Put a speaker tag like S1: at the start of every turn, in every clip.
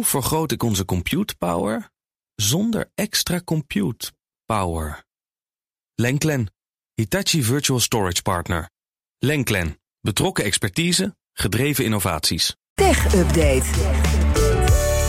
S1: Hoe vergroot ik onze compute power zonder extra compute power? Lenklen, Hitachi Virtual Storage Partner. Lenklen, betrokken expertise, gedreven innovaties.
S2: Tech Update.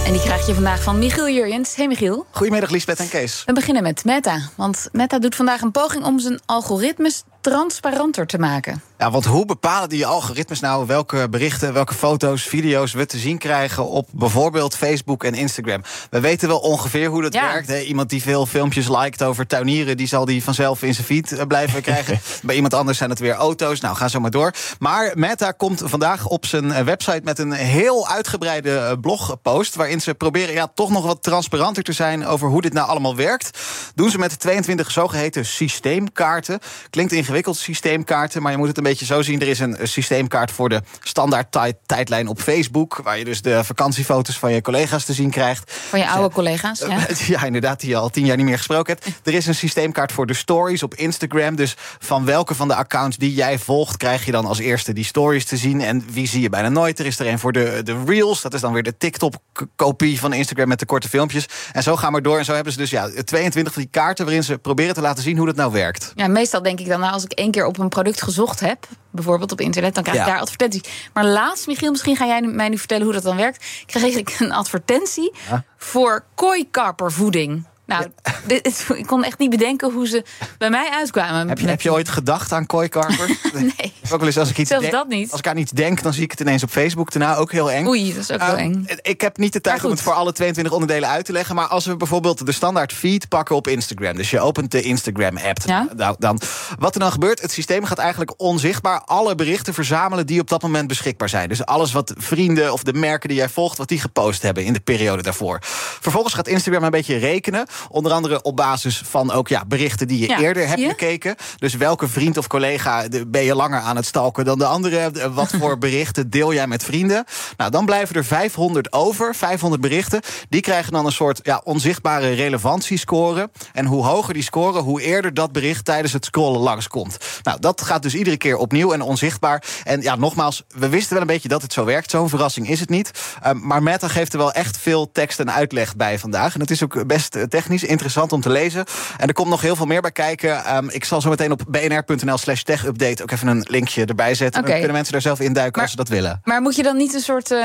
S3: En die krijg je vandaag van Michiel Jurjens. Hey Michiel.
S4: Goedemiddag Lisbeth en Kees.
S3: We beginnen met Meta. Want Meta doet vandaag een poging om zijn algoritmes transparanter te maken.
S4: Ja, want hoe bepalen die algoritmes nou welke berichten, welke foto's, video's we te zien krijgen op bijvoorbeeld Facebook en Instagram? We weten wel ongeveer hoe dat
S3: Ja.
S4: werkt. Hè? Iemand die veel filmpjes liked over tuinieren, die zal die vanzelf in zijn feed eh, blijven krijgen. Bij iemand anders zijn het weer auto's. Nou, ga zo maar door. Maar Meta komt vandaag op zijn eh, website met een heel uitgebreide eh, blogpost. Waarin ze proberen ja, toch nog wat transparanter te zijn over hoe dit nou allemaal werkt. Doen ze met 22 zogeheten systeemkaarten. Klinkt ingewikkeld, systeemkaarten, maar je moet het een beetje zo zien. Er is een systeemkaart voor de standaard tijd- tijdlijn op Facebook. Waar je dus de vakantiefoto's van je collega's te zien krijgt.
S3: Van je oude collega's. Ja.
S4: Eh, Ja, inderdaad, die je al tien jaar niet meer gesproken hebt. Er is een systeemkaart voor de stories op Instagram. Dus van welke van de accounts die jij volgt, krijg je dan als eerste die stories te zien. En wie zie je bijna nooit? Er is er een voor de, de Reels. Dat is dan weer de TikTok-kopie van Instagram met de korte filmpjes. En zo gaan we door. En zo hebben ze dus ja, 22 van die kaarten waarin ze proberen te laten zien hoe dat nou werkt.
S3: Ja, meestal denk ik dan, nou, als ik één keer op een product gezocht heb, bijvoorbeeld op internet, dan krijg ik
S4: Ja.
S3: daar advertenties. Maar laatst, Michiel, misschien ga jij mij nu vertellen hoe dat dan werkt. Kreeg ik een advertentie
S4: Ja.
S3: voor kooikarpervoeding. Nou, dit, ik kon echt niet bedenken hoe ze bij mij uitkwamen.
S4: Heb je, heb je ooit gedacht aan kooikarper?
S3: Nee.
S4: Ook wel eens als ik iets
S3: Zelfs
S4: denk-
S3: dat niet.
S4: Als ik aan iets denk, dan zie ik het ineens op Facebook. Daarna ook heel eng.
S3: Oei, dat is ook wel
S4: Eh,
S3: eng.
S4: Ik heb niet de tijd om het voor alle 22 onderdelen uit te leggen. Maar als we bijvoorbeeld de standaard feed pakken op Instagram. Dus je opent de Instagram-app.
S3: Ja.
S4: Nou, dan, wat er dan gebeurt, het systeem gaat eigenlijk onzichtbaar alle berichten verzamelen die op dat moment beschikbaar zijn. Dus alles wat vrienden of de merken die jij volgt, wat die gepost hebben in de periode daarvoor. Vervolgens gaat Instagram een beetje rekenen. Onder andere op basis van ook ja, berichten die je
S3: Ja,
S4: eerder hebt
S3: je?
S4: bekeken. Dus welke vriend of collega de- ben je langer aan het stalken dan de andere? De- Wat voor berichten deel jij met vrienden? Nou, dan blijven er 500 over, 500 berichten. Die krijgen dan een soort ja, onzichtbare relevantiescore. En hoe hoger die score, hoe eerder dat bericht tijdens het scrollen langskomt. Nou, dat gaat dus iedere keer opnieuw en onzichtbaar. En ja, nogmaals, we wisten wel een beetje dat het zo werkt. Zo'n verrassing is het niet. Um, maar Meta geeft er wel echt veel tekst en uitleg bij vandaag. En het is ook best eh, technisch interessant om te lezen. En er komt nog heel veel meer bij kijken. Um, ik zal zo meteen op bnr.nl slash tech-update ook even een linkje erbij zetten.
S3: Oké.
S4: Dan kunnen mensen daar zelf induiken
S3: Maar-
S4: als ze dat willen.
S3: Maar moet je dan niet een soort eh,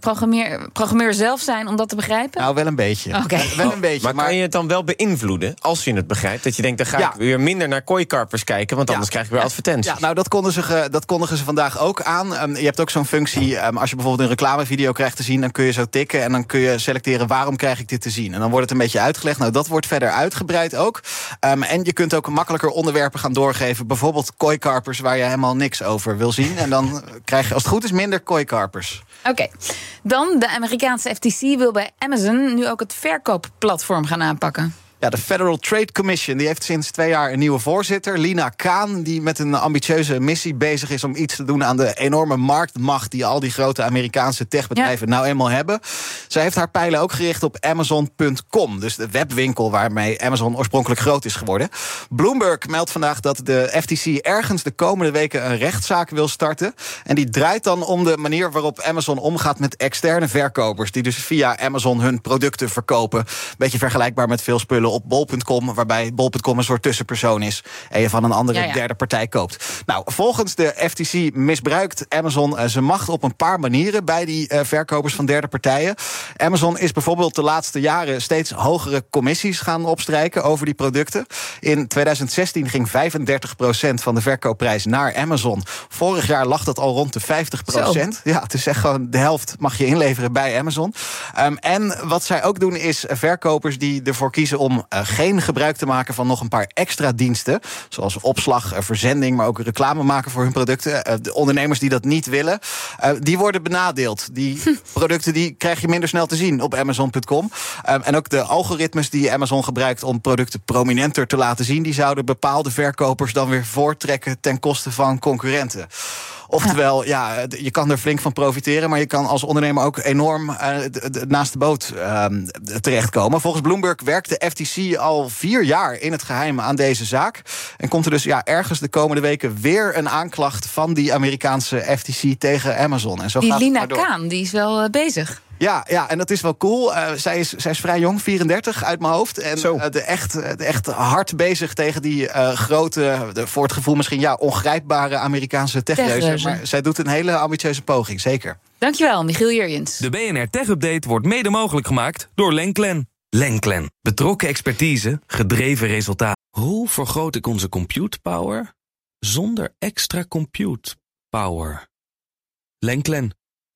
S3: programmeer, programmeur zelf zijn om dat te begrijpen?
S4: Nou, wel een beetje.
S3: Oké.
S4: Wel een beetje.
S5: Maar, kan je het dan wel beïnvloeden als je het begrijpt? Dat je denkt, dan ga
S4: Ja.
S5: ik weer minder naar kooikarpers kijken... want
S4: Ja.
S5: anders krijg ik weer advertenties.
S4: Ja, nou, dat kondigen, ze, dat kondigen ze vandaag ook aan. Ehm, je hebt ook zo'n functie, ehm, als je bijvoorbeeld een reclamevideo krijgt te zien... dan kun je zo tikken en dan kun je selecteren waarom krijg ik dit te zien. En dan wordt het een beetje uitgelegd. Nou, dat wordt verder uitgebreid ook. Ehm, en je kunt ook makkelijker onderwerpen gaan doorgeven. Bijvoorbeeld kooikarpers waar je helemaal niks over wil zien. En dan krijg je, als het goed is, minder kooikarpers.
S3: Oké. Dan de Amerikaanse FTC wil bij Amazon nu ook het verkoopplatform gaan aanpakken.
S4: Ja, de Federal Trade Commission die heeft sinds twee jaar een nieuwe voorzitter, Lina Kaan, die met een ambitieuze missie bezig is om iets te doen aan de enorme marktmacht die al die grote Amerikaanse techbedrijven nou eenmaal hebben. Zij heeft haar pijlen ook gericht op Amazon.com, dus de webwinkel waarmee Amazon oorspronkelijk groot is geworden. Bloomberg meldt vandaag dat de FTC ergens de komende weken een rechtszaak wil starten. En die draait dan om de manier waarop Amazon omgaat met externe verkopers, die dus via Amazon hun producten verkopen. Beetje vergelijkbaar met veel spullen op bol.com, waarbij bol.com een soort tussenpersoon is en je van een andere
S3: Ja, ja.
S4: derde partij koopt. Nou, volgens de FTC misbruikt Amazon eh, zijn macht op een paar manieren bij die eh, verkopers van derde partijen. Amazon is bijvoorbeeld de laatste jaren steeds hogere commissies gaan opstrijken over die producten. In 2016 ging 35% van de verkoopprijs naar Amazon. Vorig jaar lag dat al rond de 50%. Ja, het is echt gewoon de helft mag je inleveren bij Amazon. Ehm, en wat zij ook doen is verkopers die ervoor kiezen om eh, geen gebruik te maken van nog een paar extra diensten. Zoals opslag, eh, verzending, maar ook reclame maken voor hun producten. Eh, de ondernemers die dat niet willen, die worden benadeeld. Die producten die krijg je minder snel te zien op Amazon.com. En ook de algoritmes die Amazon gebruikt om producten prominenter te laten zien, die zouden bepaalde verkopers dan weer voortrekken ten koste van concurrenten. Oftewel, ja, je kan er flink van profiteren, maar je kan als ondernemer ook enorm eh, naast de boot d- terechtkomen. Volgens Bloomberg werkt de FTC al vier jaar in het geheim aan deze zaak. En komt er dus ja, ergens de komende weken weer een aanklacht van die Amerikaanse FTC tegen Amazon. En zo
S3: Die
S4: gaat
S3: Lina. Kaan, die is wel eh, bezig.
S4: Ja, ja, en dat is wel cool. Uh, zij, is, zij is vrij jong, 34 uit mijn hoofd. En uh, de echt, de echt hard bezig tegen die uh, grote, de, voor het gevoel misschien ja, ongrijpbare Amerikaanse techreuzen. Maar zij doet een hele ambitieuze poging, zeker.
S3: Dankjewel, Michiel Jurjens.
S1: De BNR Tech Update wordt mede mogelijk gemaakt door Lenklen. Lenklen. Betrokken expertise, gedreven resultaat. Hoe vergroot ik onze compute power zonder extra compute power? Lenklen.